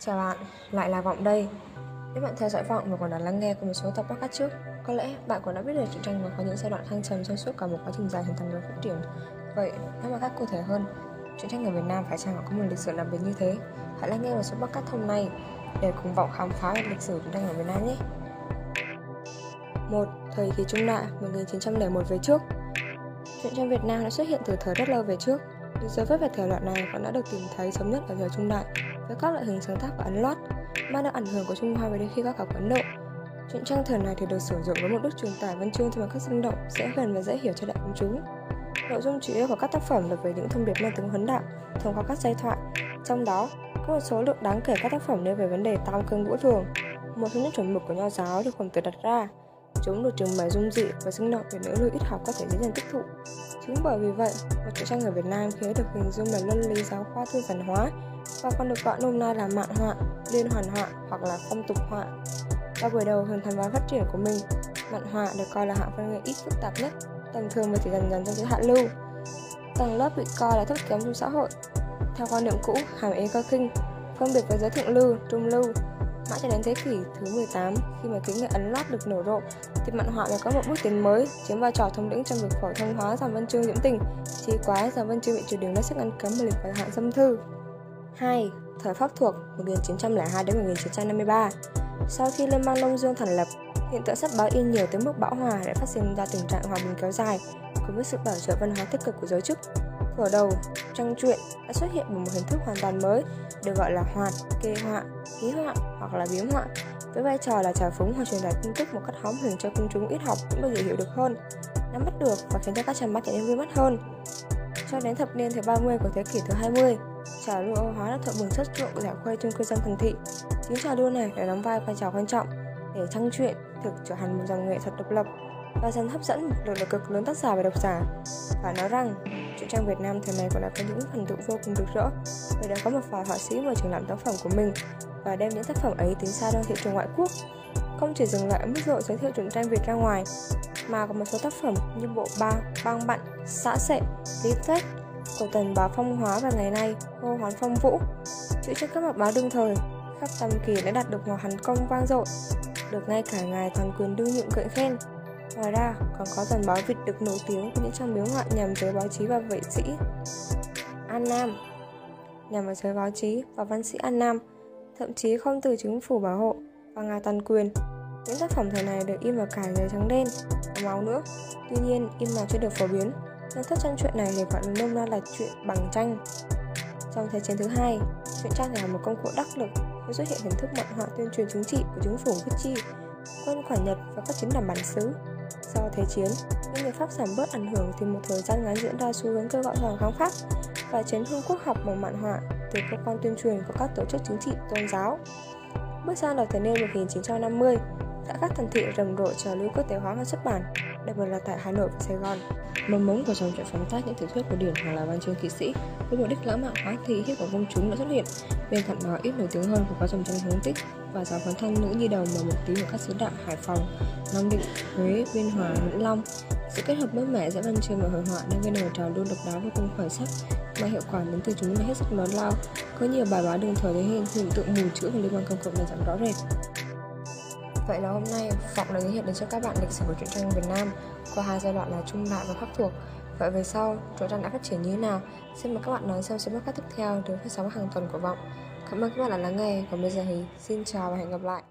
Chào bạn, lại là Vọng đây. Nếu bạn theo dõi Vọng và còn đã lắng nghe của một số tập podcast trước, có lẽ bạn cũng đã biết được truyện tranh và có những giai đoạn thăng trầm trong suốt cả một quá trình dài hình thành và phát triển. Vậy, nếu mà cách cụ thể hơn, truyện tranh ở Việt Nam phải chăng có một lịch sử đặc biệt như thế? Hãy lắng nghe một số podcast hôm nay để cùng Vọng khám phá về lịch sử truyện tranh ở Việt Nam nhé. Một, Thời kỳ Trung Đại 1901 về trước Truyện tranh Việt Nam đã xuất hiện từ thời rất lâu về trước, nhưng dấu vết về thể loại này vẫn đã được tìm thấy sớm nhất ở thời Trung Đại với các loại hình sáng tác và ấn lót, mang được ảnh hưởng của Trung Hoa về đến khi các khảo Ấn Độ. Truyện trang thờ này thì được sử dụng với mục đích truyền tải văn chương theo một cách sinh động, dễ gần và dễ hiểu cho đại công chúng. Nội dung chủ yếu của các tác phẩm được về những thông điệp mang tính huấn đạo thông qua các giai thoại. Trong đó, có một số lượng đáng kể các tác phẩm nêu về vấn đề tam cương ngũ thường, một trong những chuẩn mực của nho giáo được khổng tử đặt ra. Chúng được trình bày dung dị và sinh động để nữ lưu ít học có thể dễ dàng tiếp thụ. Chính bởi vì vậy, một truyện tranh ở Việt Nam khi được hình dung là luân lý giáo khoa thư giản hóa và còn được gọi nôm na là mạn họa, liên hoàn họa hoặc là phong tục họa. Vào buổi đầu hình thành và phát triển của mình, mạn họa được coi là hạng văn nghệ ít phức tạp nhất, tầm thường và chỉ dần dần trong giới hạ lưu. Tầng lớp bị coi là thấp kém trong xã hội. Theo quan niệm cũ, hàm ý cơ khinh, phân biệt với giới thượng lưu, trung lưu, mãi cho đến thế kỷ thứ 18 khi mà kỹ nghệ ấn lót được nổ rộ thì mạn họa mới có một bước tiến mới chiếm vai trò thống lĩnh trong việc phổ thông hóa dòng văn chương diễm tình Chỉ quá dòng văn chương bị Triều đường đã sức ngăn cấm và lịch và hạn dâm thư 2. Thời Pháp thuộc 1902 đến 1953 Sau khi Liên bang Đông Dương thành lập, hiện tượng sách báo in nhiều tới mức bão hòa đã phát sinh ra tình trạng hòa bình kéo dài cùng với sự bảo trợ văn hóa tích cực của giới chức. Thuở đầu, trang truyện đã xuất hiện bằng một hình thức hoàn toàn mới, được gọi là hoạt, kê họa, ký họa hoặc là biếm họa, với vai trò là trào phúng hoặc truyền tải tin tức một cách hóm hỉnh cho công chúng ít học cũng bao giờ hiểu được hơn, nắm bắt được và khiến cho các trang mắt trở nên vui mắt hơn. Cho đến thập niên thứ 30 của thế kỷ thứ 20, trào lưu Âu hóa đã thợ mừng xuất chuộng giải khuây trong cư dân thành thị. Chính trào lưu này đã đóng vai vai trò quan trọng để trang truyện thực trở thành một dòng nghệ thuật độc lập và dần hấp dẫn một lượng lực cực lớn tác giả và độc giả. Phải nói rằng, truyện tranh Việt Nam thời này còn đã có những thành tựu vô cùng rực rỡ vì đã có một vài họa sĩ mở trường làm tác phẩm của mình và đem những tác phẩm ấy tiến xa ra thị trường ngoại quốc. Không chỉ dừng lại ở mức độ giới thiệu truyện tranh Việt ra ngoài, mà có một số tác phẩm như bộ ba, băng bặn, xã sệ, lý thuyết của tần báo phong hóa và ngày nay hô hoán phong vũ chữ trên các mặt báo đương thời khắp tam kỳ đã đạt được một hành công vang dội được ngay cả ngài toàn quyền đương nhiệm gợi khen ngoài ra còn có tuần báo việt được nổi tiếng với những trang biếu ngoại nhằm giới báo chí và vệ sĩ an nam nhằm vào giới báo chí và văn sĩ an nam thậm chí không từ chính phủ bảo hộ và ngà toàn quyền những tác phẩm thời này được in vào cả giấy trắng đen và máu nữa tuy nhiên in màu chưa được phổ biến Nên thất trang chuyện này được gọi nôm na là chuyện bằng tranh. Trong Thế chiến thứ hai, truyện tranh là một công cụ đắc lực khi xuất hiện hình thức mạnh họa tuyên truyền chính trị của chính phủ Vichy, quân khỏi Nhật và các chiến đảng bản xứ. Sau Thế chiến, những người Pháp giảm bớt ảnh hưởng thì một thời gian ngắn diễn ra xu hướng kêu gọi hoàng kháng Pháp và chấn hương quốc học bằng mạn họa từ cơ quan tuyên truyền của các tổ chức chính trị tôn giáo. Bước sang đầu thập niên 1950, tại các thành thị rầm rộ trào lưu quốc tế hóa và xuất bản, đặc biệt là tại Hà Nội và Sài Gòn. Mầm mống của dòng truyện phóng tác những tiểu thuyết của điển hoặc là văn chương kỵ sĩ với mục đích lãng mạn hóa thị hiếp của công chúng đã xuất hiện. Bên cạnh đó ít nổi tiếng hơn của các dòng tranh hướng tích và giáo phấn thân nữ như đồng mà một tí ở các xứ đạo Hải Phòng, Nam Định, Huế, Biên Hòa, Vĩnh Long. Sự kết hợp mới mẻ giữa văn chương và hội họa nên gây nổi trào lưu độc đáo vô cùng khởi sắc mà hiệu quả đến từ chúng là hết sức lớn lao. Có nhiều bài báo đường thời thể hiện hiện tượng mù chữ và liên quan công cộng ngày giảm rõ rệt. Vậy là hôm nay Vọng đã giới thiệu đến cho các bạn lịch sử của truyện tranh Việt Nam qua hai giai đoạn là trung đại và pháp thuộc. Vậy về sau, truyện tranh đã phát triển như thế nào? Xin mời các bạn đón xem số podcast tiếp theo được phát sóng hàng tuần của Vọng. Cảm ơn các bạn đã lắng nghe. Còn bây giờ thì xin chào và hẹn gặp lại.